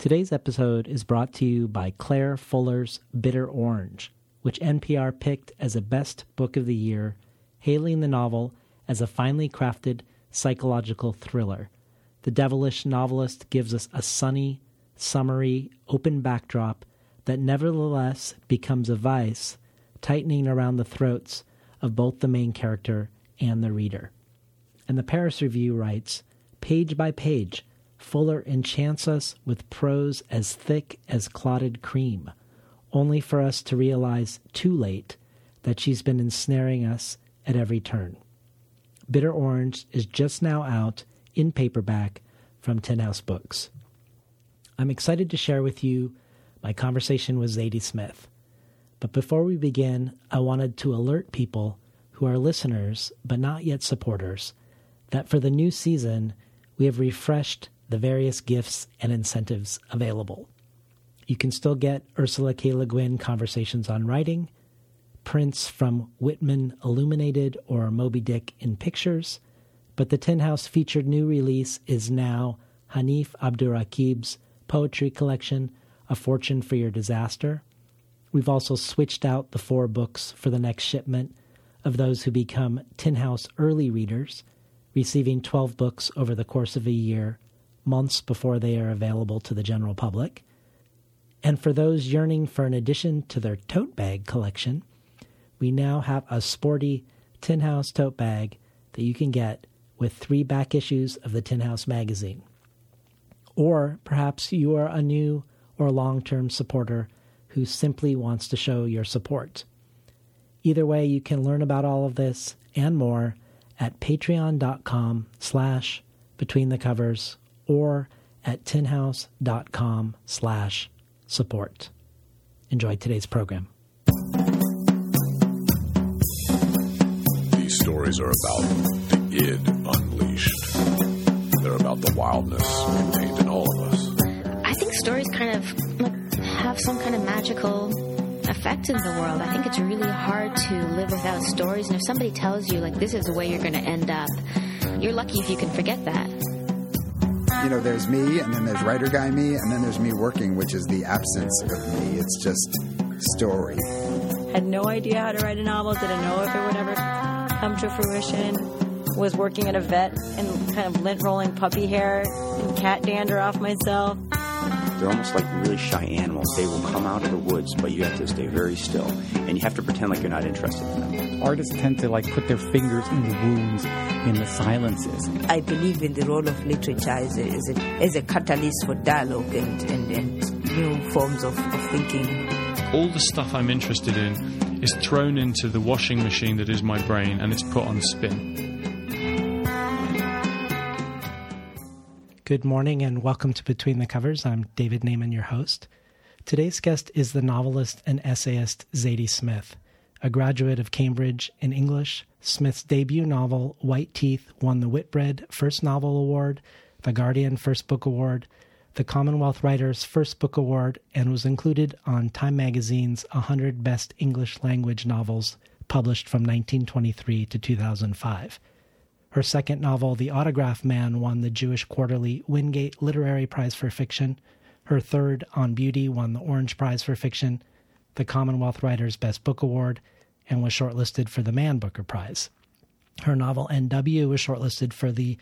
Today's episode is brought to you by Claire Fuller's Bitter Orange, which NPR picked as a best book of the year, hailing the novel as a finely crafted psychological thriller. The devilish novelist gives us a sunny, summery, open backdrop that nevertheless becomes a vice, tightening around the throats of both the main character and the reader. And the Paris Review writes Page by page, Fuller enchants us with prose as thick as clotted cream, only for us to realize too late that she's been ensnaring us at every turn. Bitter Orange is just now out in paperback from Tin House Books. I'm excited to share with you my conversation with Zadie Smith. But before we begin, I wanted to alert people who are listeners but not yet supporters that for the new season, we have refreshed the various gifts and incentives available. You can still get Ursula K. Le Guin conversations on writing, prints from Whitman Illuminated or Moby Dick in Pictures, but the Tin House featured new release is now Hanif Abdurraqib's poetry collection, A Fortune for Your Disaster. We've also switched out the four books for the next shipment of those who become Tin House early readers, receiving 12 books over the course of a year months before they are available to the general public. And for those yearning for an addition to their tote bag collection, we now have a sporty Tin House tote bag that you can get with three back issues of the Tin House magazine. Or perhaps you are a new or long term supporter who simply wants to show your support. Either way, you can learn about all of this and more at patreon.com slash between the covers or at tinhouse.com slash support. Enjoy today's program. These stories are about the id unleashed. They're about the wildness contained in all of us. I think stories kind of like, have some kind of magical effect in the world. I think it's really hard to live without stories. And if somebody tells you, like, this is the way you're going to end up, you're lucky if you can forget that you know, there's me, and then there's writer guy me, and then there's me working, which is the absence of me. It's just story. Had no idea how to write a novel, didn't know if it would ever come to fruition. Was working at a vet and kind of lint rolling puppy hair and cat dander off myself. They're almost like really shy animals. They will come out of the woods, but you have to stay very still. And you have to pretend like you're not interested in them. Artists tend to like put their fingers in the wounds, in the silences. I believe in the role of literature as a, as a, as a catalyst for dialogue and, and, and new forms of, of thinking. All the stuff I'm interested in is thrown into the washing machine that is my brain and it's put on spin. Good morning and welcome to Between the Covers. I'm David Naimon, your host. Today's guest is the novelist and essayist Zadie Smith. A graduate of Cambridge in English, Smith's debut novel, White Teeth, won the Whitbread First Novel Award, the Guardian First Book Award, the Commonwealth Writers First Book Award, and was included on Time Magazine's 100 Best English Language Novels published from 1923 to 2005. Her second novel, The Autograph Man, won the Jewish Quarterly Wingate Literary Prize for Fiction. Her third, On Beauty, won the Orange Prize for Fiction, the Commonwealth Writers' Best Book Award, and was shortlisted for the Man Booker Prize. Her novel N.W. was shortlisted for the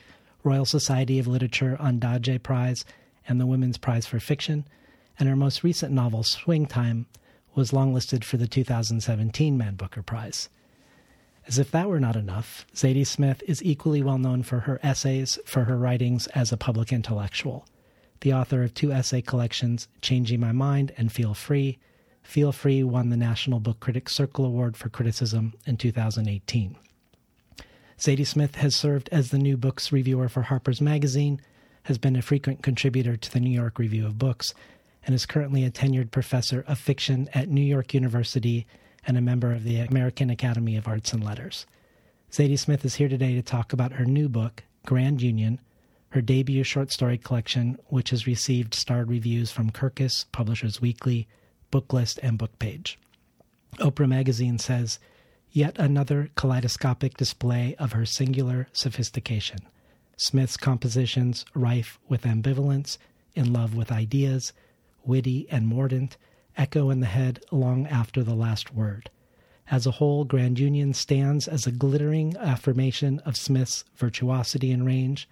Royal Society of Literature Ondaatje Prize and the Women's Prize for Fiction, and her most recent novel, Swing Time, was longlisted for the 2017 Man Booker Prize. As if that were not enough, Zadie Smith is equally well known for her essays, for her writings as a public intellectual. The author of two essay collections, Changing My Mind and Feel Free, Feel Free won the National Book Critics Circle Award for Criticism in 2018. Zadie Smith has served as the new books reviewer for Harper's Magazine, has been a frequent contributor to the New York Review of Books, and is currently a tenured professor of fiction at New York University and a member of the American Academy of Arts and Letters. Zadie Smith is here today to talk about her new book, Grand Union, her debut short story collection, which has received starred reviews from Kirkus, Publishers Weekly, Booklist, and Bookpage. Oprah Magazine says, Yet another kaleidoscopic display of her singular sophistication. Smith's compositions, rife with ambivalence, in love with ideas, witty and mordant, echo in the head long after the last word. As a whole, Grand Union stands as a glittering affirmation of Smith's virtuosity and range,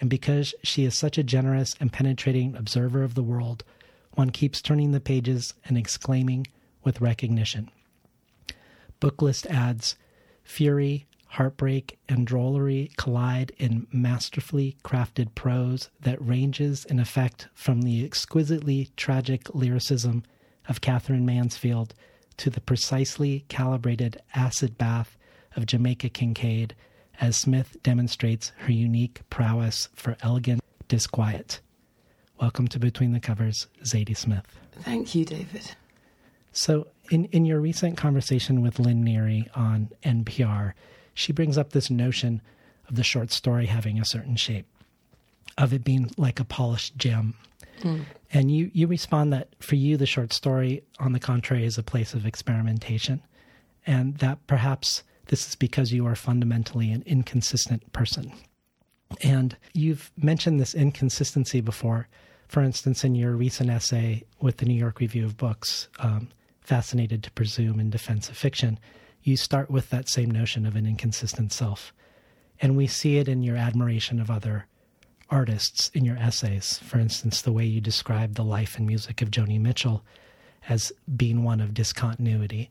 and because she is such a generous and penetrating observer of the world, one keeps turning the pages and exclaiming with recognition. Booklist adds Fury, heartbreak, and drollery collide in masterfully crafted prose that ranges in effect from the exquisitely tragic lyricism of Katherine Mansfield to the precisely calibrated acid bath of Jamaica Kincaid as Smith demonstrates her unique prowess for elegant disquiet. Welcome to Between the Covers, Zadie Smith. Thank you, David. So, in, in your recent conversation with Lynn Neary on NPR, she brings up this notion of the short story having a certain shape, of it being like a polished gem. Mm. And you, you respond that for you, the short story, on the contrary, is a place of experimentation. And that perhaps this is because you are fundamentally an inconsistent person. And you've mentioned this inconsistency before. For instance, in your recent essay with the New York Review of Books, um, Fascinated to Presume in Defense of Fiction, you start with that same notion of an inconsistent self. And we see it in your admiration of other artists in your essays. For instance, the way you describe the life and music of Joni Mitchell as being one of discontinuity,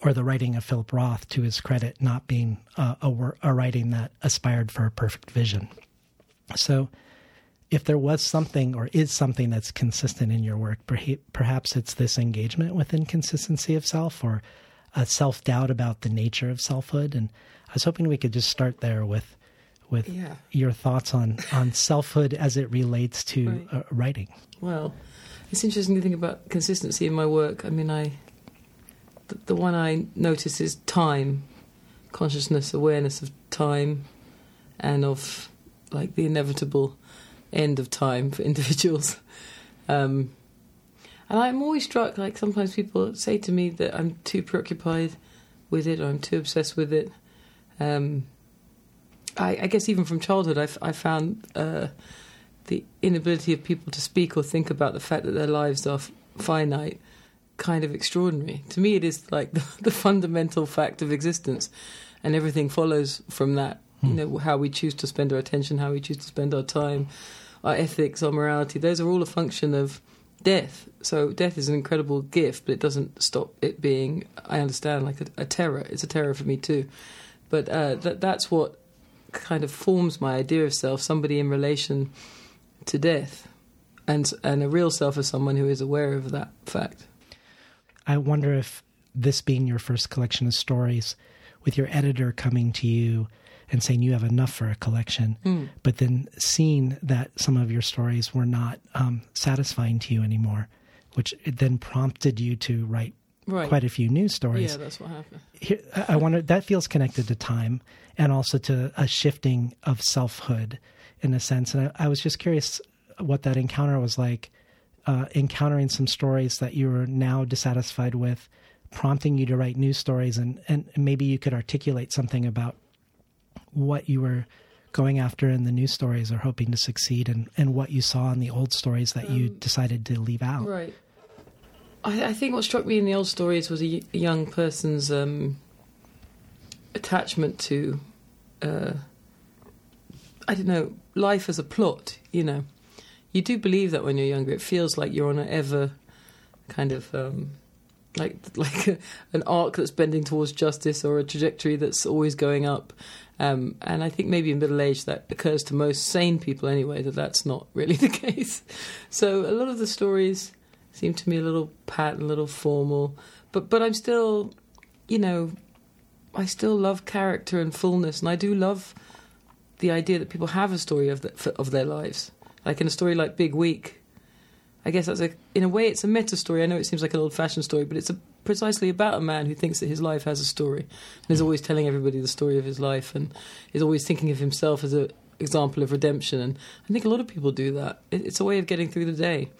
or the writing of Philip Roth, to his credit, not being a, a, a writing that aspired for a perfect vision. So, if there was something or is something that's consistent in your work, perhaps it's this engagement with inconsistency of self or a self doubt about the nature of selfhood. And I was hoping we could just start there with with yeah. your thoughts on, on selfhood as it relates to right. uh, writing. Well, it's interesting to think about consistency in my work. I mean, I the, the one I notice is time, consciousness, awareness of time, and of like the inevitable end of time for individuals. Um, and I'm always struck, like sometimes people say to me that I'm too preoccupied with it or I'm too obsessed with it. Um, I, I guess even from childhood, I've, I found uh, the inability of people to speak or think about the fact that their lives are f- finite kind of extraordinary. To me, it is like the, the, fundamental fact of existence, and everything follows from that. You hmm. know, how we choose to spend our attention, how we choose to spend our time, our ethics, our morality, those are all a function of death. So death is an incredible gift, but it doesn't stop it being. I understand, like a, a terror. It's a terror for me too, but uh, that that's what kind of forms my idea of self, somebody in relation to death, and and a real self is someone who is aware of that fact. I wonder if this being your first collection of stories, with your editor coming to you and saying you have enough for a collection, mm. but then seeing that some of your stories were not um, satisfying to you anymore, which then prompted you to write right. quite a few news stories. Yeah, that's what happened. Here, I wonder that feels connected to time and also to a shifting of selfhood in a sense. And I, I was just curious what that encounter was like, uh, encountering some stories that you were now dissatisfied with, prompting you to write news stories, and, and maybe you could articulate something about what you were going after in the new stories or hoping to succeed and, and what you saw in the old stories that um, you decided to leave out. Right. I, I, think what struck me in the old stories was a, a young person's um, attachment to, uh, I don't know, life as a plot. You know, you do believe that when you're younger. It feels like you're on an ever kind of um, like like a, an arc that's bending towards justice or a trajectory that's always going up. Um, and I think maybe in middle age that occurs to most sane people anyway that that's not really the case. So a lot of the stories seem to me a little pat, a little formal, but but I'm still, you know, I still love character and fullness, and I do love the idea that people have a story of the, of their lives. Like in a story like Big Week, I guess that's a in a way it's a meta story. I know it seems like an old fashioned story, but it's a, precisely about a man who thinks that his life has a story and is always telling everybody the story of his life and is always thinking of himself as an example of redemption. And I think a lot of people do that. It's a way of getting through the day.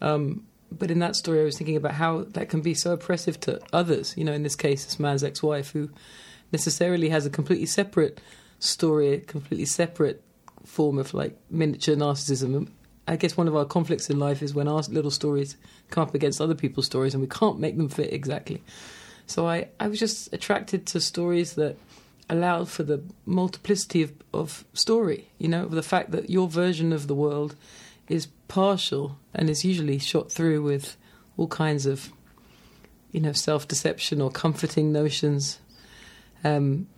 Um, but in that story, I was thinking about how that can be so oppressive to others. You know, in this case, this man's ex-wife who necessarily has a completely separate story, a completely separate form of like miniature narcissism I guess one of our conflicts in life is when our little stories come up against other people's stories and we can't make them fit exactly. So I, I was just attracted to stories that allowed for the multiplicity of, of story, you know, the fact that your version of the world is partial and is usually shot through with all kinds of, you know, self deception or comforting notions. Um,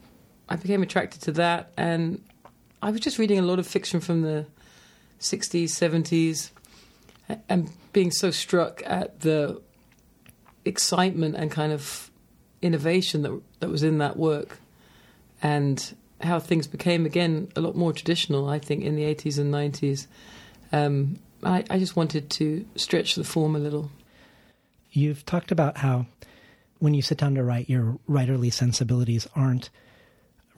I became attracted to that, and I was just reading a lot of fiction from the 60s, 70s, and being so struck at the excitement and kind of innovation that that was in that work, and how things became again a lot more traditional. I think in the 80s and 90s, um, I, I just wanted to stretch the form a little. You've talked about how when you sit down to write, your writerly sensibilities aren't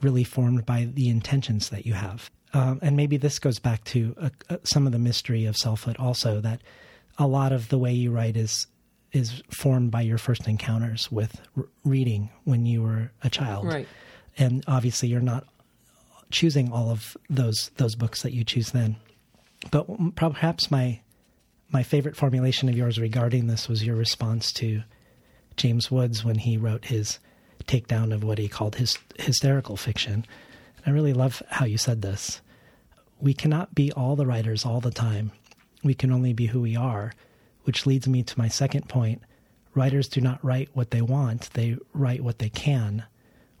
really formed by the intentions that you have. Um, and maybe this goes back to uh, uh, some of the mystery of selfhood also that a lot of the way you write is is formed by your first encounters with r- reading when you were a child Right. and obviously you're not choosing all of those those books that you choose then but perhaps my my favorite formulation of yours regarding this was your response to James Woods when he wrote his takedown of what he called his hysterical fiction. And I really love how you said this. We cannot be all the writers all the time. We can only be who we are, which leads me to my second point. Writers do not write what they want, they write what they can.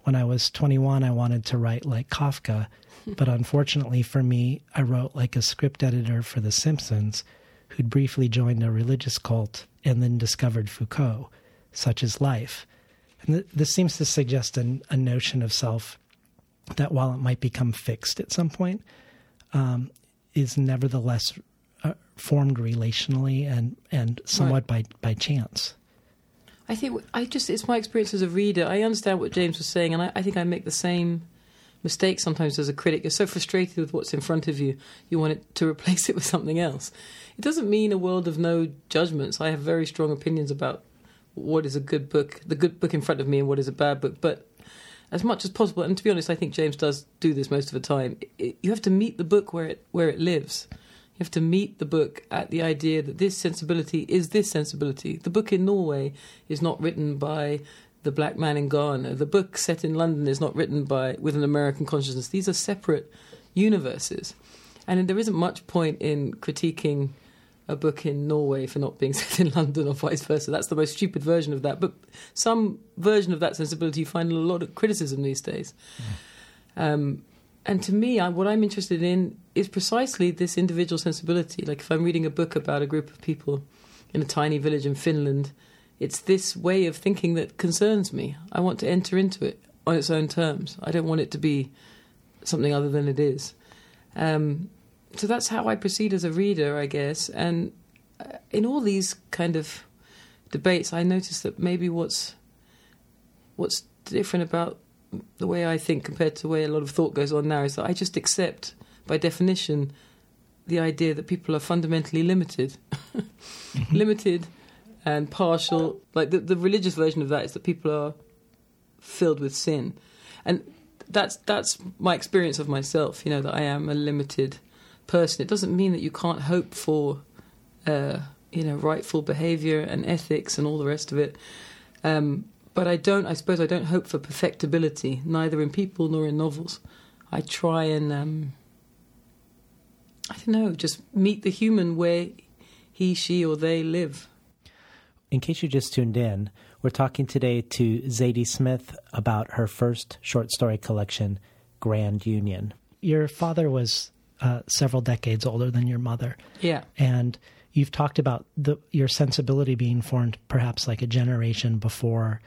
When I was 21, I wanted to write like Kafka, but unfortunately for me, I wrote like a script editor for The Simpsons who'd briefly joined a religious cult and then discovered Foucault. Such is life. And th- this seems to suggest an, a notion of self that, while it might become fixed at some point, um, is nevertheless uh, formed relationally and, and somewhat by, by chance. I think I just it's my experience as a reader. I understand what James was saying, and I, I think I make the same mistake sometimes as a critic. You're so frustrated with what's in front of you, you want it to replace it with something else. It doesn't mean a world of no judgments. I have very strong opinions about what is a good book, the good book in front of me, and what is a bad book. But as much as possible, and to be honest, I think James does do this most of the time. It, you have to meet the book where it where it lives. You have to meet the book at the idea that this sensibility is this sensibility. The book in Norway is not written by the black man in Ghana. The book set in London is not written by with an American consciousness. These are separate universes, and there isn't much point in critiquing a book in Norway for not being set in London or vice versa. That's the most stupid version of that. But some version of that sensibility you find a lot of criticism these days. Um, and to me, I, what I'm interested in is precisely this individual sensibility. Like if I'm reading a book about a group of people in a tiny village in Finland, it's this way of thinking that concerns me. I want to enter into it on its own terms. I don't want it to be something other than it is. Um, so that's how I proceed as a reader, I guess. And uh, in all these kind of debates, I notice that maybe what's what's different about the way I think compared to the way a lot of thought goes on now is that I just accept, by definition, the idea that people are fundamentally limited, limited and partial. Like the, the religious version of that is that people are filled with sin, and that's that's my experience of myself. You know that I am a limited person. It doesn't mean that you can't hope for, uh, you know, rightful behaviour and ethics and all the rest of it. Um, but I don't. I suppose I don't hope for perfectibility, neither in people nor in novels. I try and um, I don't know, just meet the human where he, she, or they live. In case you just tuned in, we're talking today to Zadie Smith about her first short story collection, Grand Union. Your father was uh, several decades older than your mother. Yeah. And you've talked about the, your sensibility being formed perhaps like a generation before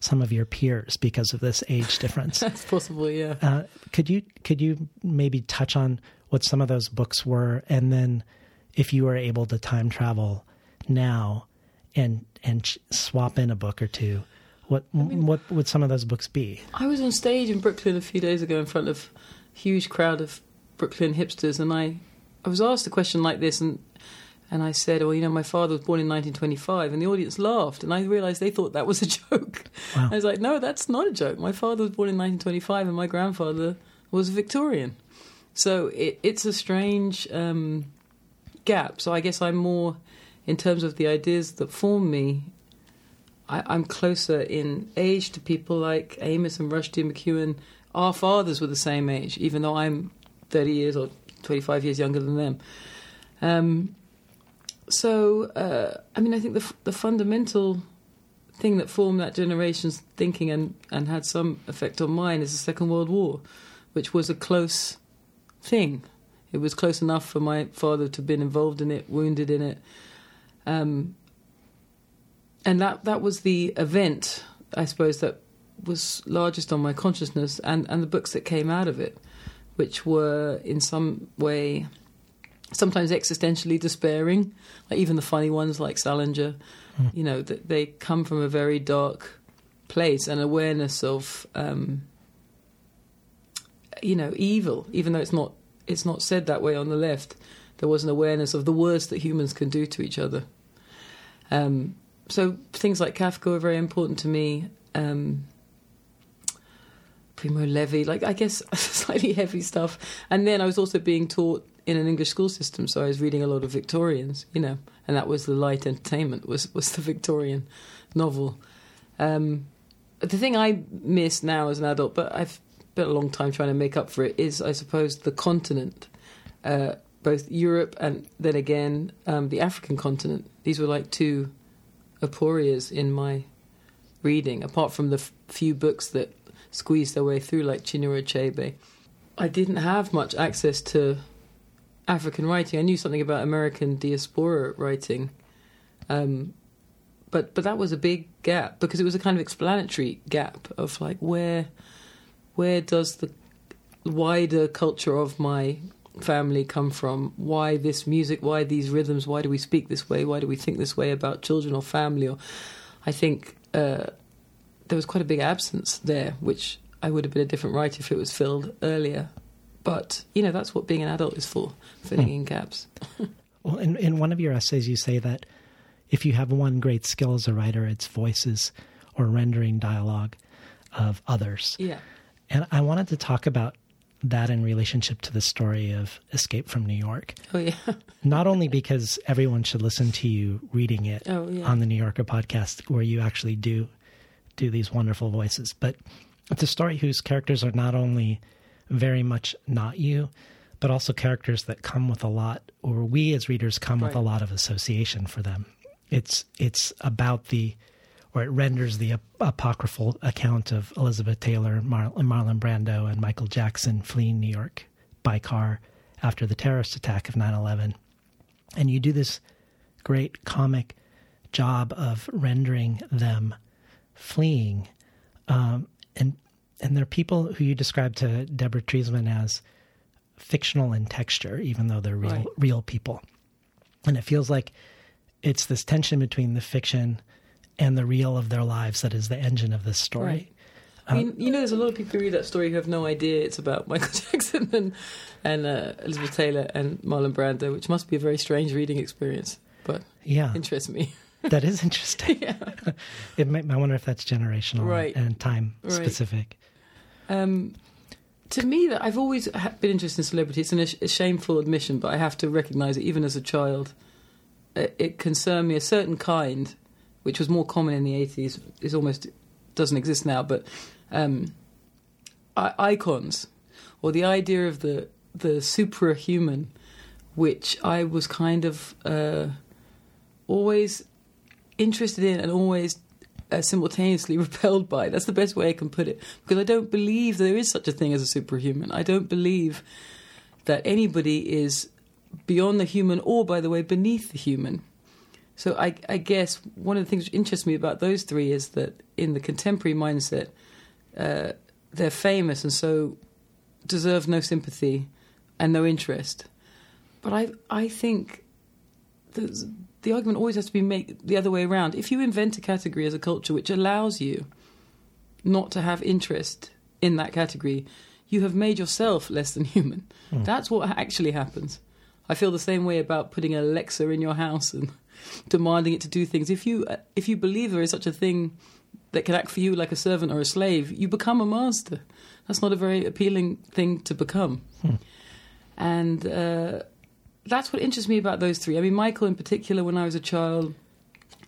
some of your peers because of this age difference. That's possible, yeah. Uh, could you could you maybe touch on what some of those books were, and then if you were able to time travel now and and ch- swap in a book or two, what what would some of those books be? I was on stage in Brooklyn a few days ago in front of a huge crowd of Brooklyn hipsters, and I I was asked a question like this, and and I said, "Well, you know, my father was born in 1925," and the audience laughed, and I realised they thought that was a joke. Wow. I was like, "No, that's not a joke. My father was born in 1925, and my grandfather was Victorian." So it, it's a strange um, gap. So I guess I'm more, in terms of the ideas that form me, I, I'm closer in age to people like Amis and Rushdie McEwan. Our fathers were the same age, even though I'm 30 years or 25 years younger than them. Um, so, uh, I mean, I think the, the fundamental thing that formed that generation's thinking and, and had some effect on mine is the Second World War, which was a close thing. It was close enough for my father to have been involved in it, wounded in it. Um, and that, that was the event, I suppose, that was largest on my consciousness and, and the books that came out of it, which were in some way sometimes existentially despairing, like even the funny ones like Salinger, mm. you know, that they come from a very dark place and awareness of, um, you know, evil, even though it's not it's not said that way on the left. There was an awareness of the worst that humans can do to each other. Um, so things like Kafka are very important to me. Um, Primo Levi, like I guess slightly heavy stuff. And then I was also being taught in an English school system, so I was reading a lot of Victorians, you know, and that was the light entertainment was was the Victorian novel. Um, the thing I miss now as an adult, but I've spent a long time trying to make up for it, is I suppose the continent, uh, both Europe and then again um, the African continent. These were like two aporias in my reading, apart from the f- few books that squeezed their way through, like Chinua Achebe. I didn't have much access to African writing. I knew something about American diaspora writing, um, but but that was a big gap because it was a kind of explanatory gap of like where where does the wider culture of my family come from? Why this music? Why these rhythms? Why do we speak this way? Why do we think this way about children or family? Or I think uh, there was quite a big absence there, which I would have been a different writer if it was filled earlier. But you know that's what being an adult is for, filling hmm. in gaps. well, in in one of your essays, you say that if you have one great skill as a writer, it's voices or rendering dialogue of others. Yeah. And I wanted to talk about that in relationship to the story of Escape from New York. Oh yeah. Not only because everyone should listen to you reading it oh, yeah. on the New Yorker podcast where you actually do do these wonderful voices, but it's a story whose characters are not only very much not you, but also characters that come with a lot, or we as readers come right. with a lot of association for them. It's it's about the, or it renders the ap- apocryphal account of Elizabeth Taylor, Mar- Marlon Brando, and Michael Jackson fleeing New York by car after the terrorist attack of 9/11, and you do this great comic job of rendering them fleeing, um, and and there are people who you describe to Deborah Treisman as fictional in texture, even though they're real, right. real people. And it feels like it's this tension between the fiction and the real of their lives that is the engine of this story. Right. I mean, you know, there's a lot of people who read that story who have no idea it's about Michael Jackson and and uh, Elizabeth Taylor and Marlon Brando, which must be a very strange reading experience, but yeah, interests me. that is interesting. yeah. it might, I wonder if that's generational right. and time right. specific. Um, to me, that I've always been interested in celebrity. It's an, a shameful admission, but I have to recognise it. Even as a child, it, it concerned me a certain kind, which was more common in the eighties. Is almost doesn't exist now, but um, icons or the idea of the the suprahuman, which I was kind of uh, always interested in and always uh, simultaneously repelled by. That's the best way I can put it. Because I don't believe there is such a thing as a superhuman. I don't believe that anybody is beyond the human or, by the way, beneath the human. So I, I guess one of the things which interests me about those three is that in the contemporary mindset, uh, they're famous and so deserve no sympathy and no interest. But I, I think the argument always has to be made the other way around. If you invent a category as a culture which allows you not to have interest in that category, you have made yourself less than human. Mm. That's what actually happens. I feel the same way about putting an Alexa in your house and demanding it to do things. If you if you believe there is such a thing that can act for you like a servant or a slave, you become a master. That's not a very appealing thing to become. Hmm. And uh, that's what interests me about those three. I mean, Michael in particular, when I was a child,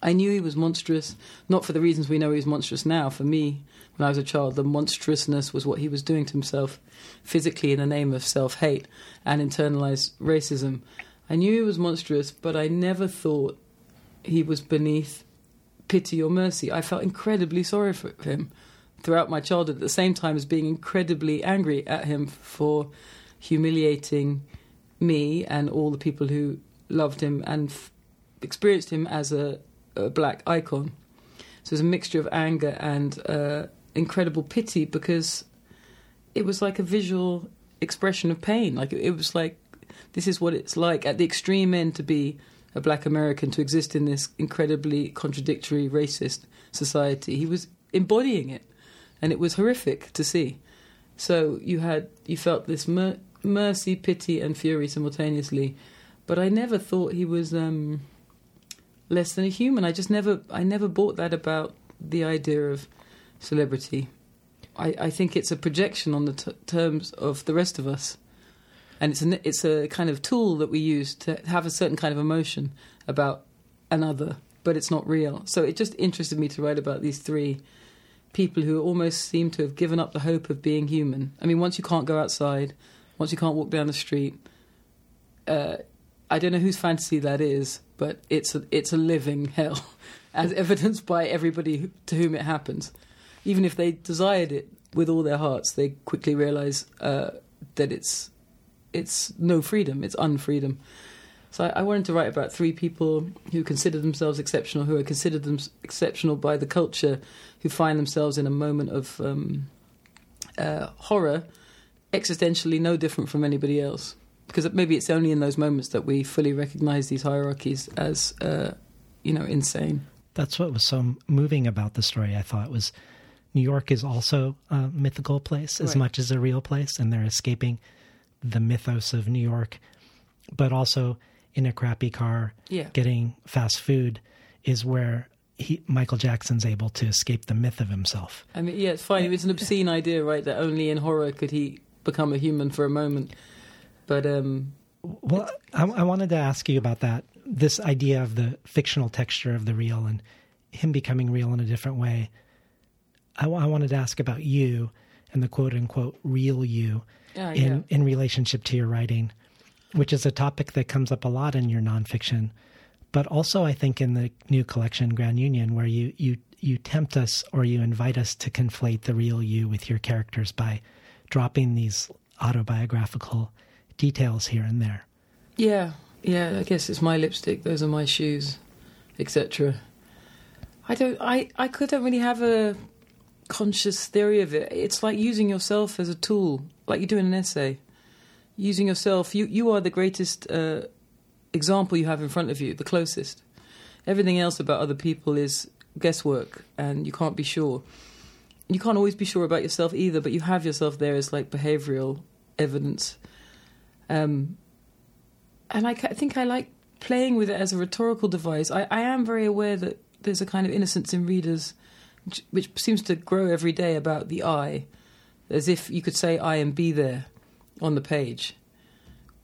I knew he was monstrous, not for the reasons we know he's monstrous now. For me, when I was a child, the monstrousness was what he was doing to himself physically in the name of self hate and internalized racism. I knew he was monstrous, but I never thought he was beneath pity or mercy. I felt incredibly sorry for him throughout my childhood, at the same time as being incredibly angry at him for humiliating me and all the people who loved him and f- experienced him as a, a, black icon. So it was a mixture of anger and uh, incredible pity because it was like a visual expression of pain. Like it was like this is what it's like at the extreme end to be a black American to exist in this incredibly contradictory racist society. He was embodying it, and it was horrific to see. So you had you felt this mer- mercy, pity, and fury simultaneously, but I never thought he was um, less than a human. I just never I never bought that about the idea of celebrity. I, I think it's a projection on the t- terms of the rest of us and it's a it's a kind of tool that we use to have a certain kind of emotion about another, but it's not real. So it just interested me to write about these three people who almost seem to have given up the hope of being human. I mean, once you can't go outside, once you can't walk down the street, uh, I don't know whose fantasy that is, but it's a, it's a living hell, as evidenced by everybody to whom it happens. Even if they desired it with all their hearts, they quickly realize uh, that it's it's no freedom, it's unfreedom. So I, I, wanted to write about three people who consider themselves exceptional, who are considered them exceptional by the culture, who find themselves in a moment of um, uh, horror, existentially no different from anybody else. Because maybe it's only in those moments that we fully recognize these hierarchies as, uh, you know, insane. That's what was so moving about the story. I thought was New York is also a mythical place as right. much as a real place, and they're escaping the mythos of New York, but also in a crappy car, yeah. getting fast food is where he, Michael Jackson's able to escape the myth of himself. I mean, yeah, it's fine. It's an obscene idea, right? That only in horror could he become a human for a moment. But um, well, I, I wanted to ask you about that. This idea of the fictional texture of the real and him becoming real in a different way. I, I wanted to ask about you and the quote unquote real you in yeah. in relationship to your writing, which is a topic that comes up a lot in your nonfiction, but also I think in the new collection Grand Union, where you you you tempt us or you invite us to conflate the real you with your characters by dropping these autobiographical details here and there. Yeah, yeah. I guess it's my lipstick. Those are my shoes, etc. I don't. I I could don't really have a conscious theory of it. It's like using yourself as a tool, like you're doing an essay. Using yourself, you, you are the greatest uh, example you have in front of you, the closest. Everything else about other people is guesswork, and you can't be sure. You can't always be sure about yourself either, but you have yourself there as like behavioral evidence. Um, and I, I think I like playing with it as a rhetorical device. I, I am very aware that there's a kind of innocence in readers which, seems to grow every day about the I, as if you could say I and be there on the page.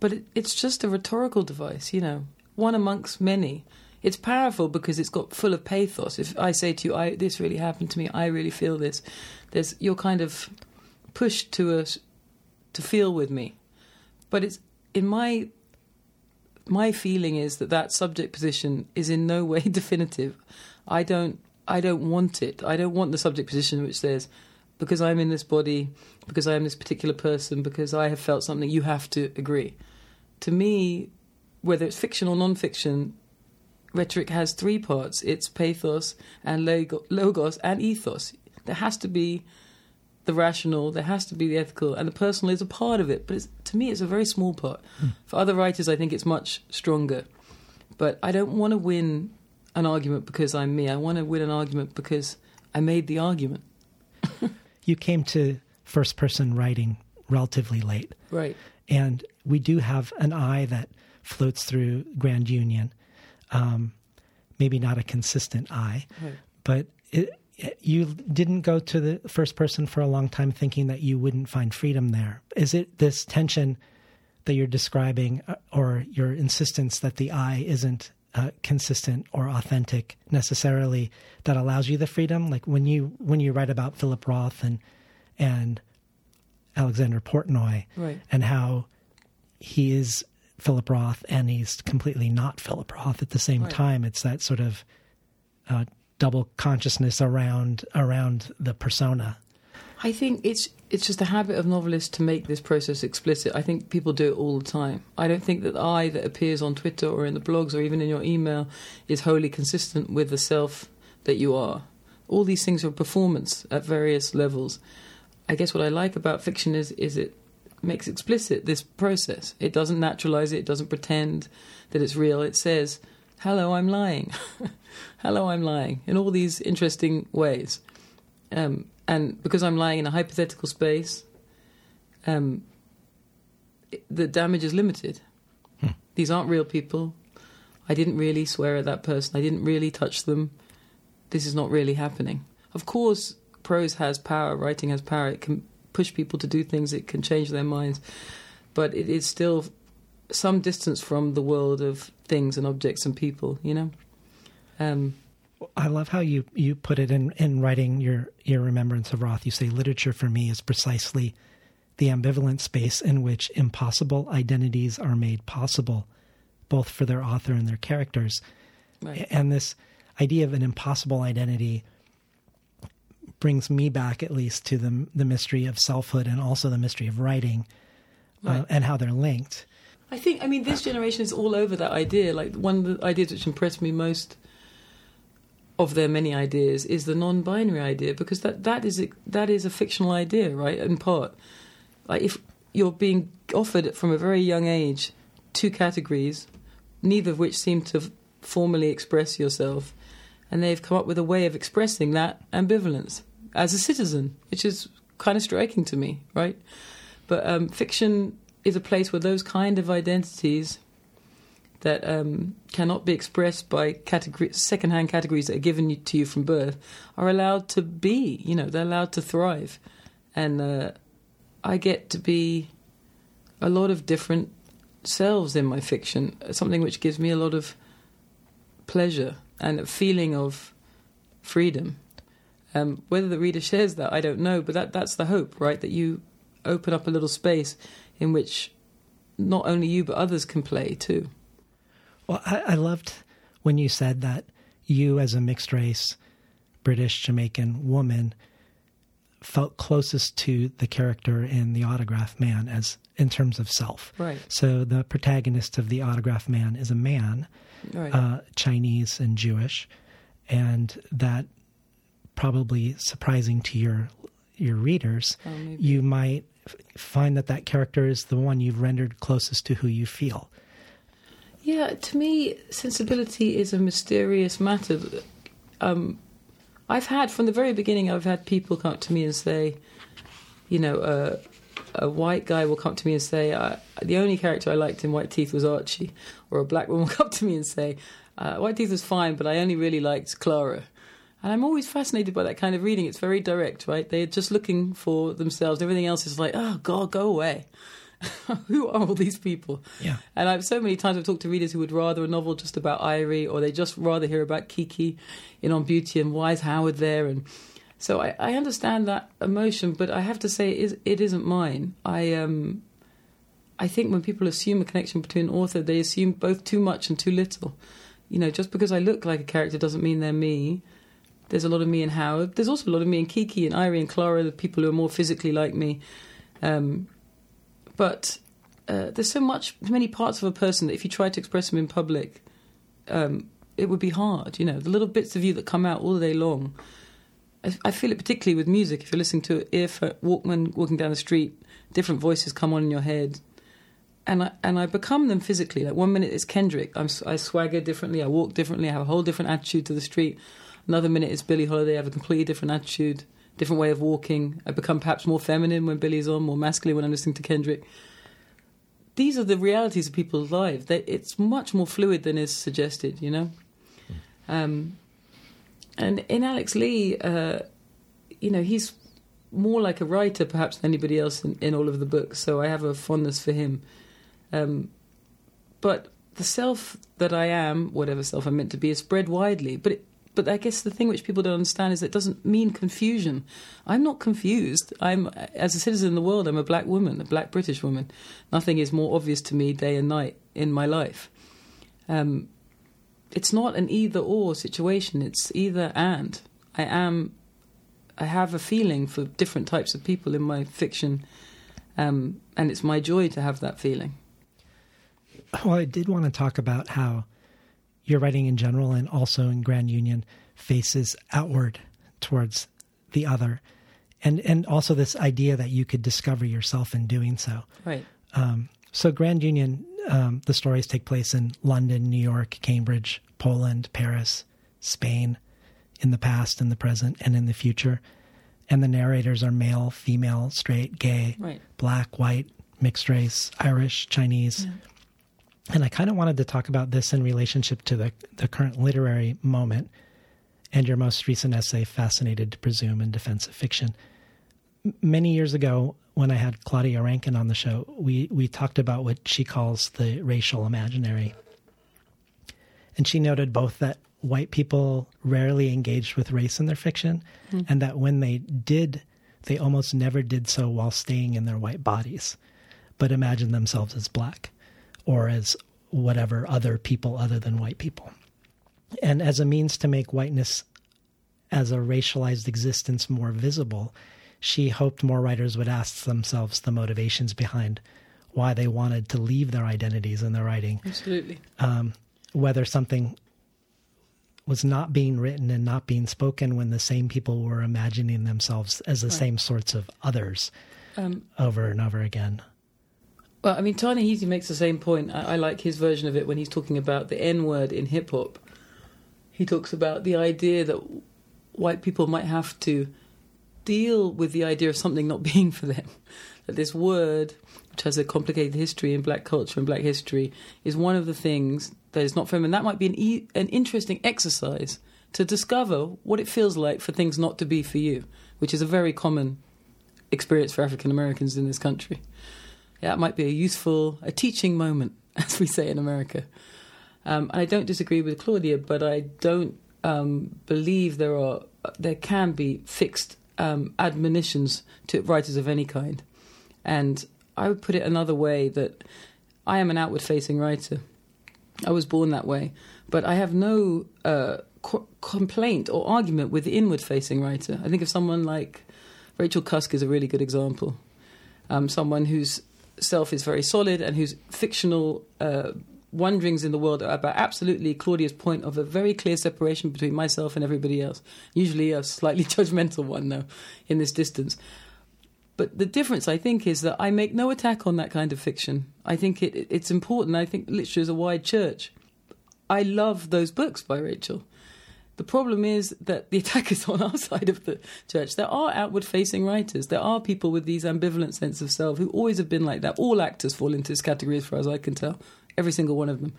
But it, it's just a rhetorical device, you know, one amongst many. It's powerful because it's got full of pathos. If I say to you, "I this really happened to me. I really feel this," there's you're kind of pushed to a to feel with me. But it's in my my feeling is that that subject position is in no way definitive. I don't I don't want it. I don't want the subject position which says, because I'm in this body, because I am this particular person, because I have felt something, you have to agree. To me, whether it's fiction or non fiction, rhetoric has three parts it's pathos and logos and ethos. There has to be the rational, there has to be the ethical, and the personal is a part of it. But to me, it's a very small part. Mm. For other writers, I think it's much stronger. But I don't want to win an argument because I'm me. I want to win an argument because I made the argument. you came to first person writing relatively late. Right. And we do have an eye that floats through Grand Union. Um, maybe not a consistent I, right. but it, it, you didn't go to the first person for a long time thinking that you wouldn't find freedom there. Is it this tension that you're describing, uh, or your insistence that the I isn't uh, consistent or authentic necessarily, that allows you the freedom. Like when you when you write about Philip Roth and and Alexander Portnoy, Right. and how he is Philip Roth and he's completely not Philip Roth at the same Right. time. It's that sort of uh, double consciousness around around the persona. I think it's it's just a habit of novelists to make this process explicit. I think people do it all the time. I don't think that the I that appears on Twitter or in the blogs or even in your email is wholly consistent with the self that you are. All these things are performance at various levels. I guess what I like about fiction is is it makes explicit this process. It doesn't naturalize it, it doesn't pretend that it's real. It says, "Hello, I'm lying." Hello, I'm lying in all these interesting ways. Um, and because I'm lying in a hypothetical space, um, the damage is limited. These aren't real people. I didn't really swear at that person. I didn't really touch them. This is not really happening. Of course, prose has power, writing has power. It can push people to do things, it can change their minds. But it is still some distance from the world of things and objects and people, you know? Um, I love how you, you put it in, in writing your, your remembrance of Roth. You say literature for me is precisely the ambivalent space in which impossible identities are made possible, both for their author and their characters. Right. And this idea of an impossible identity brings me back, at least, to the the mystery of selfhood and also the mystery of writing uh, and how they're linked. I think, I mean, this generation is all over that idea. Like, one of the ideas which impressed me most of their many ideas is the non-binary idea because that, that is a, that is a fictional idea, right? In part, like if you're being offered from a very young age two categories, neither of which seem to formally express yourself, and they've come up with a way of expressing that ambivalence as a citizen, which is kind of striking to me, right? But um, fiction is a place where those kind of identities that um, cannot be expressed by category, second-hand categories that are given to you from birth are allowed to be. You know, they're allowed to thrive, and uh, I get to be a lot of different selves in my fiction. Something which gives me a lot of pleasure and a feeling of freedom. Um, whether the reader shares that, I don't know, but that, that's the hope, right? That you open up a little space in which not only you but others can play too. Well, I, I loved when you said that you, as a mixed race British Jamaican woman, felt closest to the character in the Autograph Man as in terms of self. Right. So the protagonist of the Autograph Man is a man, Right. uh, Chinese and Jewish, and that probably surprising to your your readers. Oh, you might f- find that that character is the one you've rendered closest to who you feel. Yeah, to me, sensibility is a mysterious matter. Um, I've had from the very beginning. I've had people come up to me and say, you know, uh, a white guy will come up to me and say, the only character I liked in White Teeth was Archie, or a black woman will come up to me and say, uh, White Teeth was fine, but I only really liked Clara. And I'm always fascinated by that kind of reading. It's very direct, right? They're just looking for themselves. Everything else is like, oh God, go away. Who are all these people? Yeah. And I've so many times I've talked to readers who would rather a novel just about Irie, or they just rather hear about Kiki in On Beauty and why is Howard there? And so I, I understand that emotion, but I have to say it, is, it isn't mine. I um, I think when people assume a connection between author, they assume both too much and too little. You know, just because I look like a character doesn't mean they're me. There's a lot of me in Howard. There's also a lot of me in Kiki and Irie and Clara, the people who are more physically like me. Um, but uh, there's so much, many parts of a person that if you try to express them in public, um, it would be hard. You know, the little bits of you that come out all day long. I, I feel it particularly with music. If you're listening to it, earphone, Walkman, walking down the street, different voices come on in your head, and I and I become them physically. Like one minute it's Kendrick, I'm, I swagger differently, I walk differently, I have a whole different attitude to the street. Another minute it's Billie Holiday, I have a completely different attitude, different way of walking. I become perhaps more feminine when Billie's on, more masculine when I'm listening to Kendrick. These are the realities of people's lives. They, it's much more fluid than is suggested, you know. Um, and in Alex-Li, uh, you know, he's more like a writer perhaps than anybody else in, in all of the books. So I have a fondness for him. Um, but the self that I am, whatever self I'm meant to be, is spread widely. But it, but I guess the thing which people don't understand is it doesn't mean confusion. I'm not confused. I'm as a citizen in the world. I'm a black woman, a black British woman. Nothing is more obvious to me day and night in my life. Um, it's not an either or situation. It's either and. I am. I have a feeling for different types of people in my fiction, um, and it's my joy to have that feeling. Well, I did want to talk about how your writing in general and also in Grand Union faces outward towards the other. And and also this idea that you could discover yourself in doing so. Right. Um, so Grand Union, um, the stories take place in London, New York, Cambridge, Poland, Paris, Spain, in the past, in the present, and in the future. And the narrators are male, female, straight, gay, Right. black, white, mixed race, Irish, Chinese. And I kind of wanted to talk about this in relationship to the, the current literary moment and your most recent essay, Fascinated to Presume in Defense of Fiction. Many years ago, when I had Claudia Rankine on the show, we, we talked about what she calls the racial imaginary. And she noted both that white people rarely engaged with race in their fiction, Hmm. and that when they did, they almost never did so while staying in their white bodies, but imagined themselves as black or as whatever other people other than white people. And as a means to make whiteness as a racialized existence more visible, she hoped more writers would ask themselves the motivations behind why they wanted to leave their identities in their writing Absolutely. um, whether something was not being written and not being spoken when the same people were imagining themselves as the Right. same sorts of others Um, over and over again. Well, I mean, Ta-Nehisi makes the same point. I, I like his version of it when he's talking about the N word in hip hop. He talks about the idea that white people might have to deal with the idea of something not being for them. That this word, which has a complicated history in black culture and black history, is one of the things that is not for them. And that might be an, e- an interesting exercise to discover what it feels like for things not to be for you, which is a very common experience for African Americans in this country. It might be a useful, a teaching moment, as we say in America. Um, I don't disagree with Claudia, but I don't um, believe there are there can be fixed um, admonitions to writers of any kind. And I would put it another way that I am an outward-facing writer. I was born that way, but I have no uh, co- complaint or argument with the inward-facing writer. I think of someone like Rachel Cusk is a really good example. Um, someone whose self is very solid and whose fictional uh, wanderings in the world are about absolutely Claudia's point of a very clear separation between myself and everybody else. Usually a slightly judgmental one, though, in this distance. But the difference, I think, is that I make no attack on that kind of fiction. I think it, it's important. I think literature is a wide church. I love those books by Rachel. The problem is that the attack is on our side of the church. There are outward facing writers. There are people with these ambivalent sense of self who always have been like that. All actors fall into this category as far as I can tell. Every single one of them.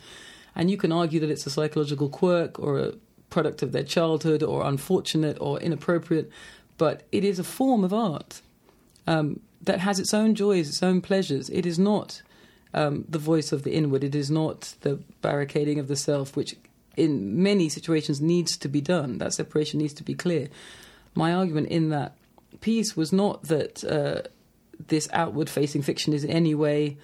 And you can argue that it's a psychological quirk or a product of their childhood or unfortunate or inappropriate, but it is a form of art um, that has its own joys, its own pleasures. It is not um, the voice of the inward. It is not the barricading of the self, which in many situations needs to be done. That separation needs to be clear. My argument in that piece was not that uh, this outward-facing fiction is in any way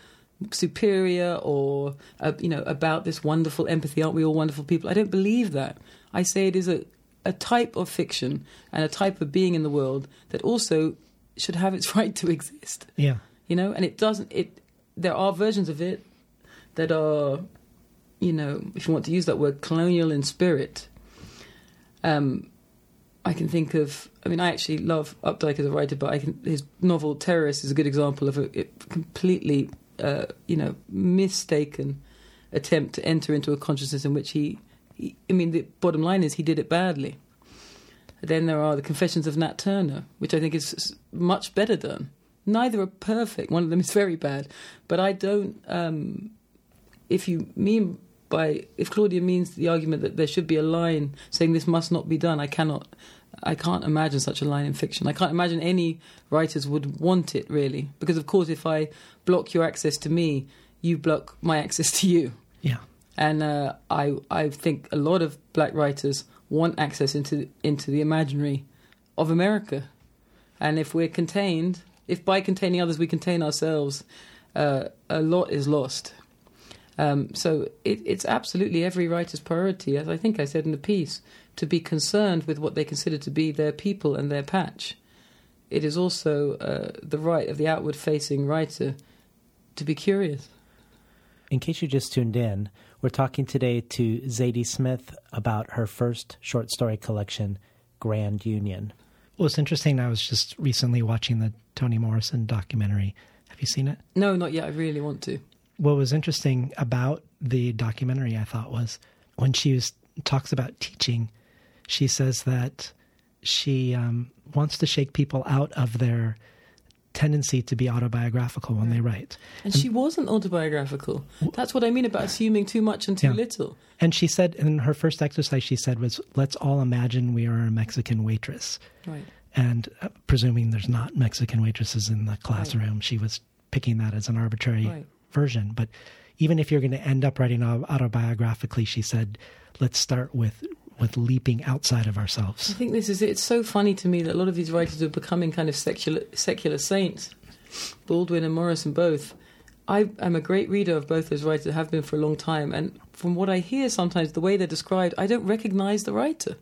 superior or uh, you know about this wonderful empathy. Aren't we all wonderful people? I don't believe that. I say it is a a type of fiction and a type of being in the world that also should have its right to exist. Yeah. You know, and it doesn't. It there are versions of it that are, you know, if you want to use that word, colonial in spirit. Um, I can think of. I mean, I actually love Updike as a writer, but can, his novel "Terrorist" is a good example of a, a completely, uh, you know, mistaken attempt to enter into a consciousness in which he, he. I mean, the bottom line is he did it badly. Then there are the Confessions of Nat Turner, which I think is much better done. Neither are perfect. One of them is very bad, but I don't. Um, if you mean by if Claudia means the argument that there should be a line saying this must not be done, I cannot. I can't imagine such a line in fiction. I can't imagine any writers would want it really, because of course, if I block your access to me, you block my access to you. Yeah. And uh, I I think a lot of black writers want access into into the imaginary of America, and if we're contained, if by containing others we contain ourselves, uh, a lot is lost. Um, so it, it's absolutely every writer's priority, as I think I said in the piece, to be concerned with what they consider to be their people and their patch. It is also uh, the right of the outward facing writer to be curious. In case you just tuned in, we're talking today to Zadie Smith about her first short story collection, Grand Union. Well, it's interesting. I was just recently watching the Toni Morrison documentary. Have you seen it? No, not yet. I really want to. What was interesting about the documentary, I thought, was when she was, talks about teaching, she says that she um, wants to shake people out of their tendency to be autobiographical when they write. And, and, she wasn't autobiographical. That's what I mean about assuming too much and too yeah. little. And she said, in her first exercise, she said was, "Let's all imagine we are a Mexican waitress." Right. And uh, presuming there's not Mexican waitresses in the classroom, right. she was picking that as an arbitrary right. Version. But even if you're going to end up writing autobiographically, she said, let's start with with leaping outside of ourselves. I think this is it. It's so funny to me that a lot of these writers are becoming kind of secular secular saints. Baldwin and Morrison both. I am a great reader of both those writers, have been for a long time, and from what I hear sometimes, the way they're described, I don't recognize the writer.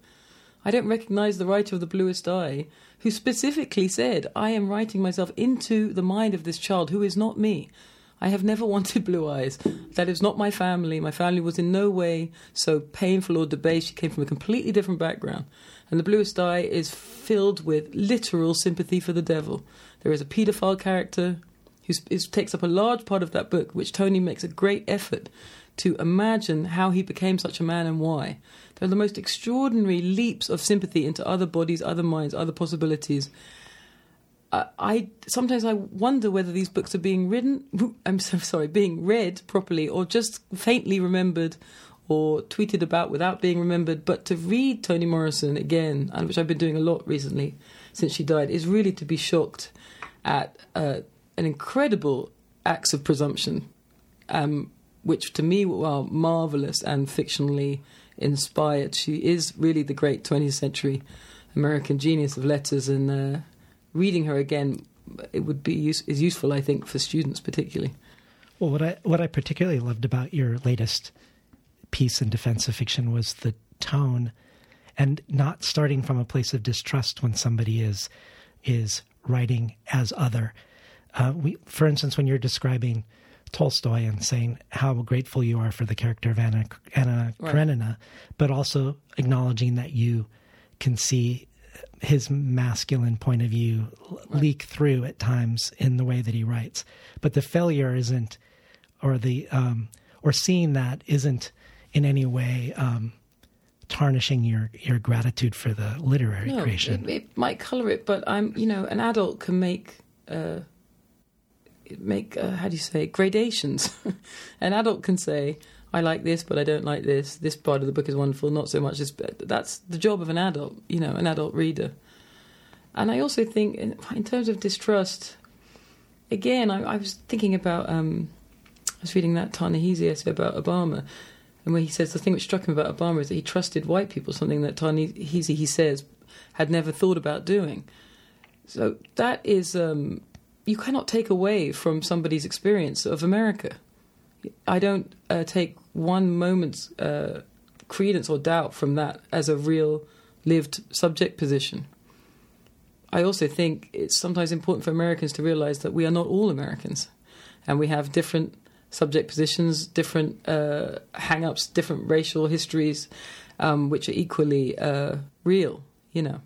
I don't recognize the writer of The Bluest Eye, who specifically said, I am writing myself into the mind of this child who is not me. I have never wanted blue eyes. That is not my family. My family was in no way so painful or debased. She came from a completely different background. And the bluest eye is filled with literal sympathy for the devil. There is a paedophile character who takes up a large part of that book, which Toni makes a great effort to imagine how he became such a man and why. There are the most extraordinary leaps of sympathy into other bodies, other minds, other possibilities. I, sometimes I wonder whether these books are being written. I'm so sorry, being read properly, or just faintly remembered, or tweeted about without being remembered. But to read Toni Morrison again, and which I've been doing a lot recently since she died, is really to be shocked at uh, an incredible acts of presumption, um, which to me were marvelous and fictionally inspired. She is really the great 20th century American genius of letters and. Uh, reading her again, it would be use, is useful, I think, for students particularly. Well, what I what I particularly loved about your latest piece in defense of fiction was the tone, and not starting from a place of distrust when somebody is is writing as other. Uh, we, for instance, when you're describing Tolstoy and saying how grateful you are for the character of Anna Anna right. Karenina, but also acknowledging that you can see his masculine point of view right. leak through at times in the way that he writes. But the failure isn't, or the um, or seeing that isn't in any way um, tarnishing your your gratitude for the literary no, creation. It, it, might color it, but I'm you know an adult can make. Uh, make uh, how do you say gradations an adult can say I like this, but I don't like this. This part of the book is wonderful, not so much this. That's the job of an adult, you know, an adult reader. And I also think, in, in terms of distrust, again, I, I was thinking about. Um, I was reading that Ta-Nehisi essay about Obama, and where he says the thing which struck him about Obama is that he trusted white people, something that Ta-Nehisi he says had never thought about doing. So that is um, you cannot take away from somebody's experience of America. I don't uh, take one moment's uh, credence or doubt from that as a real lived subject position. I also think it's sometimes important for Americans to realize that we are not all Americans and we have different subject positions, different uh, hang ups, different racial histories, um, which are equally uh, real, you know.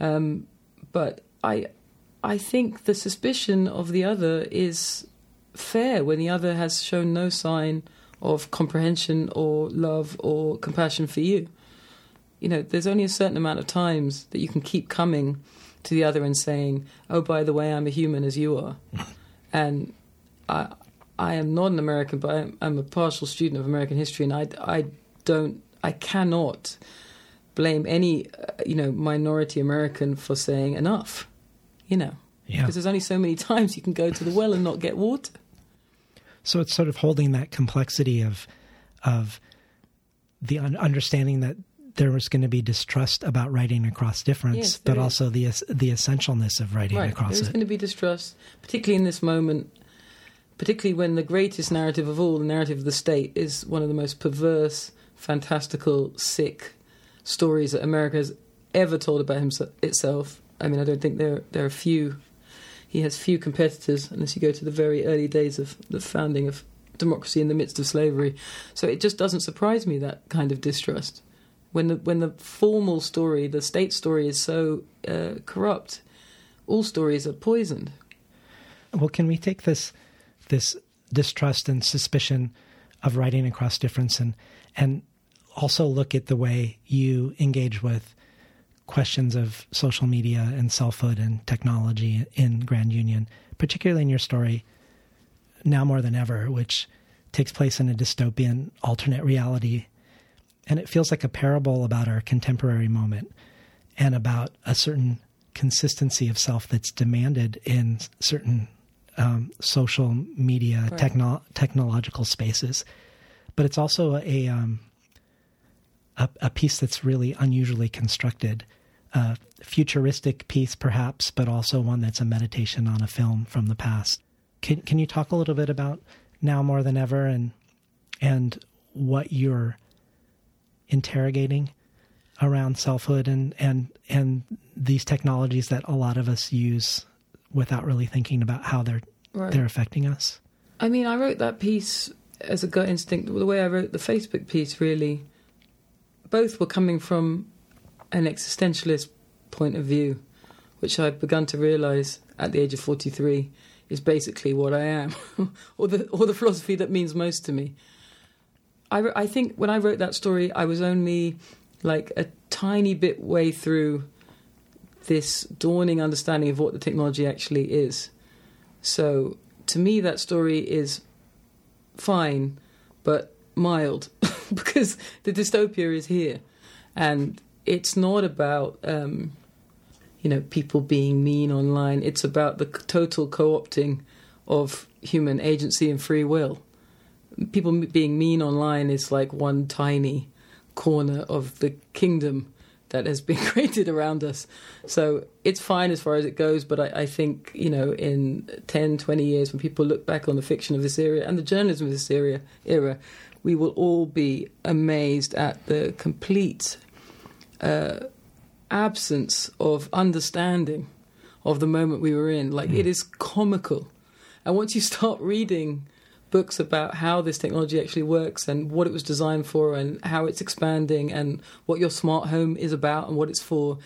Um, but I, I think the suspicion of the other is fair when the other has shown no sign of comprehension or love or compassion for you. You know, there's only a certain amount of times that you can keep coming to the other and saying, "Oh, by the way, I'm a human as you are," and I, I am not an American, but I'm, I'm, a partial student of American history, and I, I don't, I cannot blame any, uh, you know, minority American for saying enough. You know, yeah. because there's only so many times you can go to the well and not get water. So it's sort of holding that complexity of of the un- understanding that there was going to be distrust about writing across difference, Yes, but is. also the the essentialness of writing right. across There's it. going to be distrust, particularly in this moment, particularly when the greatest narrative of all, the narrative of the state, is one of the most perverse, fantastical, sick stories that America has ever told about himself, itself. I mean, I don't think there there are few. He has few competitors, unless you go to the very early days of the founding of democracy in the midst of slavery. So it just doesn't surprise me that kind of distrust. When the when the formal story, the state story, is so uh, corrupt, all stories are poisoned. Well, can we take this this distrust and suspicion of writing across difference and and also look at the way you engage with questions of social media and selfhood and technology in Grand Union, particularly in your story now more than ever, which takes place in a dystopian alternate reality. And it feels like a parable about our contemporary moment and about a certain consistency of self that's demanded in certain um, social media Right. techno- technological spaces. But it's also a, um, a a piece that's really unusually constructed, a futuristic piece perhaps, but also one that's a meditation on a film from the past. Can can you talk a little bit about now more than ever and and what you're interrogating around selfhood and and and these technologies that a lot of us use without really thinking about how they're Right. they're affecting us. I mean, I wrote that piece as a gut instinct. The way I wrote the Facebook piece, really, both were coming from an existentialist point of view, which I'd begun to realize at the age of 43 is basically what I am, or the or the philosophy that means most to me. I, I think when I wrote that story, I was only like a tiny bit way through this dawning understanding of what the technology actually is. So to me, that story is fine, but mild because the dystopia is here, and it's not about um, you know people being mean online. It's about the total co-opting of human agency and free will. People being mean online is like one tiny corner of the kingdom that has been created around us. So it's fine as far as it goes, but I, I think, you know, in 10, 20 years, when people look back on the fiction of this era and the journalism of this era, era we will all be amazed at the complete uh, absence of understanding of the moment we were in. Like, it is comical. And once you start reading books about how this technology actually works and what it was designed for and how it's expanding and what your smart home is about and what it's for,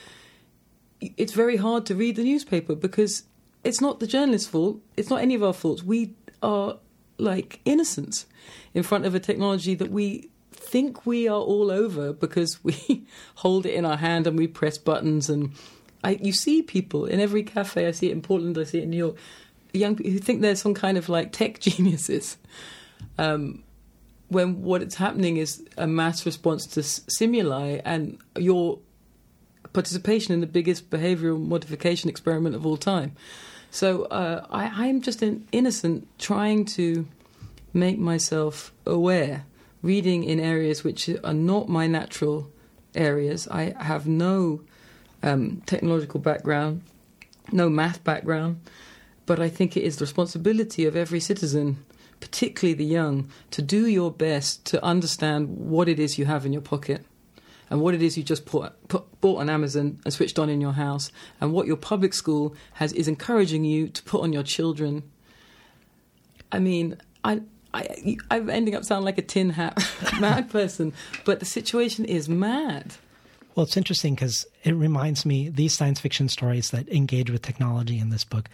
it's very hard to read the newspaper because it's not the journalist's fault. It's not any of our faults. We are like innocents in front of a technology that we think we are all over because we hold it in our hand and we press buttons and I, you see people in every cafe. I see it in Portland. I see it in New York. Young people who think they're some kind of like tech geniuses. Um, when what is happening is a mass response to stimuli and your participation in the biggest behavioral modification experiment of all time. So uh, I, I'm just an innocent trying to make myself aware, reading in areas which are not my natural areas. I have no um, technological background, no math background, but I think it is the responsibility of every citizen, particularly the young, to do your best to understand what it is you have in your pocket and what it is you just put, put, bought on Amazon and switched on in your house, and what your public school has is encouraging you to put on your children. I mean, I, I, I'm ending up sounding like a tin hat mad person, but the situation is mad. Well, it's interesting because it reminds me these science fiction stories that engage with technology in this book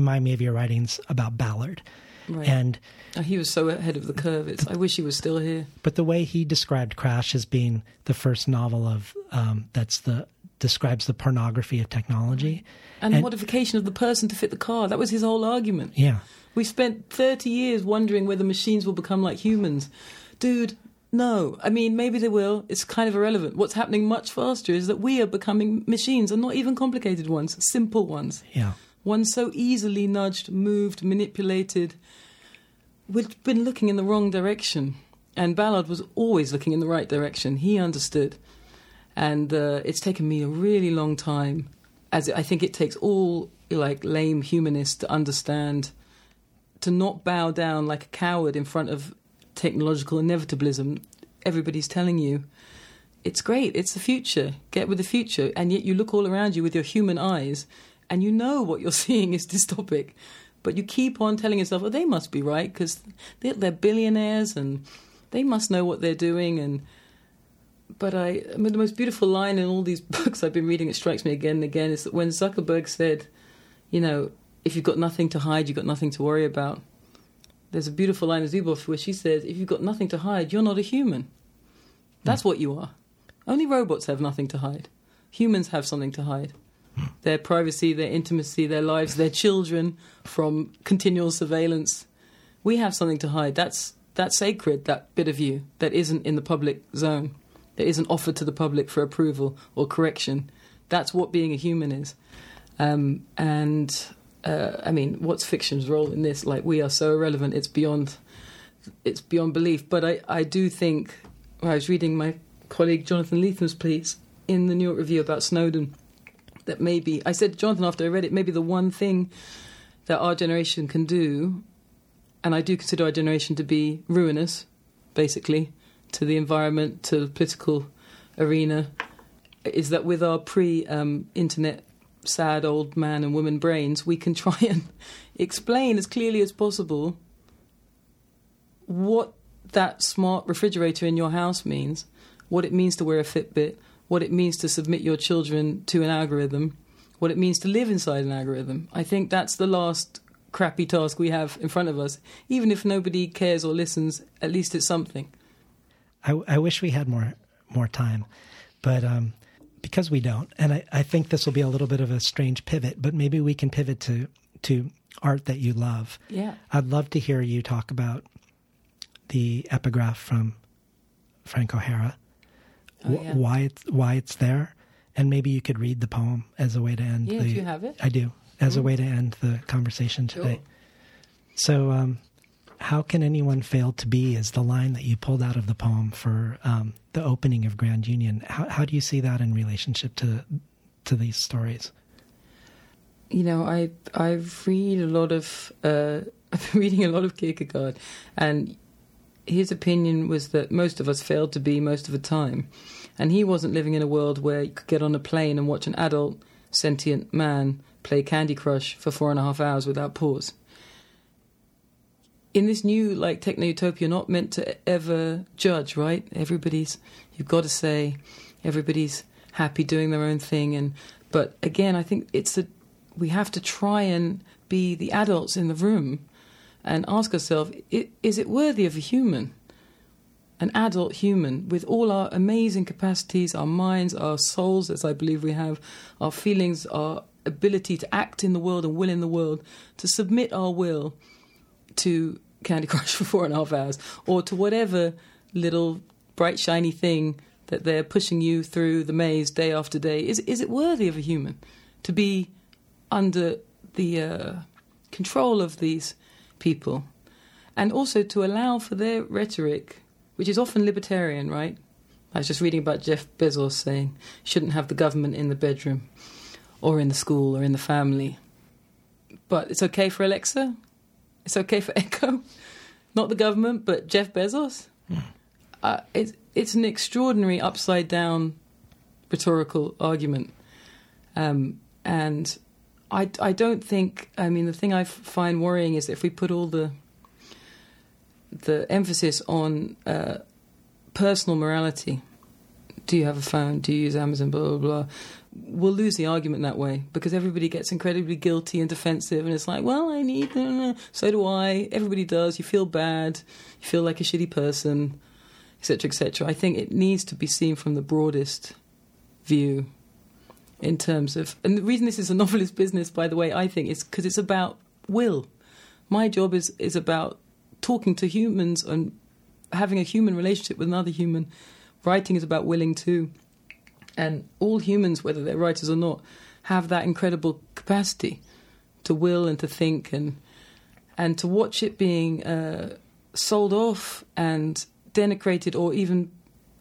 remind me of your writings about Ballard. Right. And Oh, he was so ahead of the curve. It's, I wish he was still here. but the way he described Crash as being the first novel of um, that's the describes the pornography of technology. And, the modification of the person to fit the car. That was his whole argument. Yeah. We spent 30 years wondering whether machines will become like humans. Dude, no. I mean, maybe they will. It's kind of irrelevant. What's happening much faster is that we are becoming machines, and not even complicated ones, simple ones. Yeah. Ones so easily nudged, moved, manipulated. We'd been looking in the wrong direction. And Ballard was always looking in the right direction. He understood. And uh, it's taken me a really long time, as I think it takes all like lame humanists to understand, to not bow down like a coward in front of technological inevitabilism. Everybody's telling you it's great, it's the future, get with the future. And yet you look all around you with your human eyes and you know what you're seeing is dystopic. But you keep on telling yourself, oh, they must be right because they're, they're billionaires and they must know what they're doing. And but I, I mean, the most beautiful line in all these books I've been reading, it strikes me again and again, is that when Zuckerberg said, you know, if you've got nothing to hide, you've got nothing to worry about. There's a beautiful line of Zuboff where she says, if you've got nothing to hide, you're not a human. That's hmm. what you are. Only robots have nothing to hide. Humans have something to hide. Their privacy, their intimacy, their lives, their children from continual surveillance. We have something to hide. That's that's sacred, that bit of you that isn't in the public zone, that isn't offered to the public for approval or correction. That's what being a human is. Um, and uh, I mean, what's fiction's role in this? Like, we are so irrelevant; it's beyond, it's beyond belief. But I, I do think. I was reading my colleague Jonathan Lethem's piece in the New York Review about Snowden. That maybe I said to Jonathan after I read it, maybe the one thing that our generation can do, and I do consider our generation to be ruinous, basically, to the environment, to the political arena, is that with our pre-internet um, sad old man and woman brains, we can try and explain as clearly as possible what that smart refrigerator in your house means, what it means to wear a Fitbit, what it means to submit your children to an algorithm, what it means to live inside an algorithm. I think that's the last crappy task we have in front of us. Even if nobody cares or listens, at least it's something. I, I wish we had more more time, but um, because we don't, and I, I think this will be a little bit of a strange pivot, but maybe we can pivot to to art that you love. Yeah. I'd love to hear you talk about the epigraph from Frank O'Hara, Oh, yeah. why it's why it's there, and maybe you could read the poem as a way to end. Yeah, the, do you have it? I do, as a Mm. way to end the conversation today. So, um, how can anyone fail to be? Is the line that you pulled out of the poem for um, the opening of Grand Union? How, how do you see that in relationship to to these stories? you know, I I've read a lot of uh, I've been reading a lot of Kierkegaard, and his opinion was that most of us failed to be most of the time, and he wasn't living in a world where you could get on a plane and watch an adult sentient man play Candy Crush for four and a half hours without pause. In this new like techno utopia, you're not meant to ever judge, right? Everybody's you've got to say everybody's happy doing their own thing, and but again, I think it's that we have to try and be the adults in the room and ask ourselves is it worthy of a human an adult human with all our amazing capacities our minds our souls as i believe we have our feelings our ability to act in the world and will in the world to submit our will to candy crush for four and a half hours or to whatever little bright shiny thing that they're pushing you through the maze day after day? Is is it worthy of a human to be under the uh, control of these people, and also to allow for their rhetoric, which is often libertarian, right? I was just reading about Jeff Bezos saying shouldn't have the government in the bedroom, or in the school, or in the family. But it's okay for Alexa. It's okay for Echo, not the government, but Jeff Bezos. Uh, it's it's an extraordinary upside down rhetorical argument, um, and I, I don't think. I mean, the thing I find worrying is that if we put all the the emphasis on uh, personal morality, do you have a phone? Do you use Amazon? Blah blah blah. We'll lose the argument that way because everybody gets incredibly guilty and defensive, and it's like, well, I need. So do I. Everybody does. You feel bad. You feel like a shitty person, etc., etc. I think it needs to be seen from the broadest view in terms of and the reason this is a novelist business by the way i think is because it's about will. My job is is about talking to humans and having a human relationship with another human. Writing is about willing too and all humans whether they're writers or not have that incredible capacity to will and to think and and to watch it being uh, sold off and denigrated, or even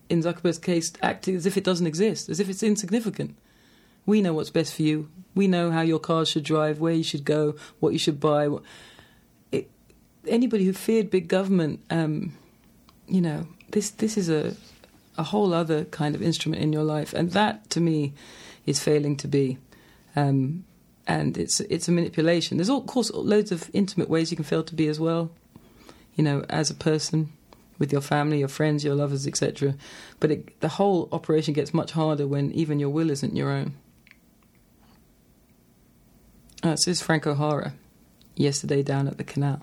in Zuckerberg's case, acting as if it doesn't exist, as if it's insignificant. We know what's best for you. We know how your car should drive, where you should go, what you should buy. It, anybody who feared big government, um, you know, this this is a a whole other kind of instrument in your life, and that to me is failing to be. Um, and it's it's a manipulation. There's of course loads of intimate ways you can fail to be as well. You know, as a person, with your family, your friends, your lovers, etc. But it, the whole operation gets much harder when even your will isn't your own. Uh, this is Frank O'Hara, yesterday down at the canal.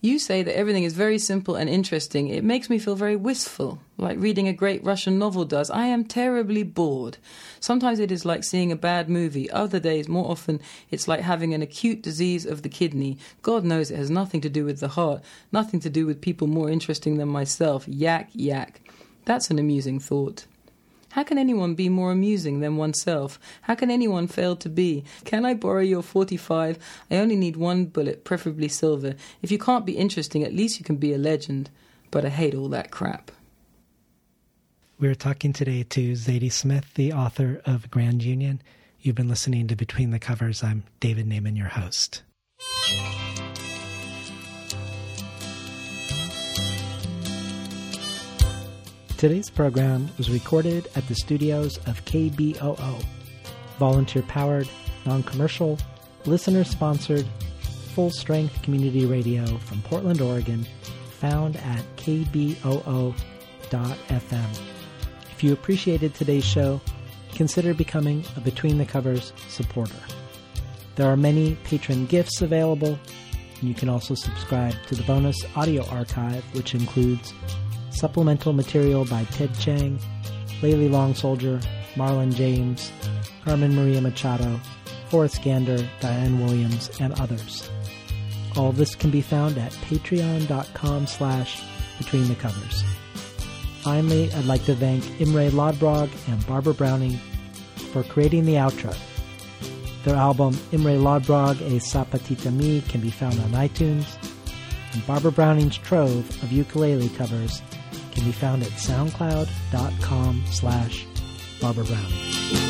You say that everything is very simple and interesting. It makes me feel very wistful, like reading a great Russian novel does. I am terribly bored. Sometimes it is like seeing a bad movie. Other days, more often, it's like having an acute disease of the kidney. God knows it has nothing to do with the heart, nothing to do with people more interesting than myself. Yak, yak. That's an amusing thought. How can anyone be more amusing than oneself? How can anyone fail to be? Can I borrow your 45? I only need one bullet, preferably silver. If you can't be interesting, at least you can be a legend. But I hate all that crap. We're talking today to Zadie Smith, the author of Grand Union. You've been listening to Between the Covers. I'm David Naimon, your host. Today's program was recorded at the studios of KBOO, volunteer powered, non commercial, listener sponsored, full strength community radio from Portland, Oregon, found at kboo.fm. If you appreciated today's show, consider becoming a Between the Covers supporter. There are many patron gifts available, and you can also subscribe to the bonus audio archive, which includes supplemental material by Ted Chiang, Layli Long Soldier, Marlon James, Carmen Maria Machado, Forrest Gander, Diane Williams, and others. All this can be found at patreon.com slash between the covers. Finally, I'd like to thank Imre Lodbrog and Barbara Browning for creating the outro. Their album Imre Lodbrog A Sapatita Me can be found on iTunes, and Barbara Browning's trove of ukulele covers can be found at soundcloud.com slash Barbara Browning.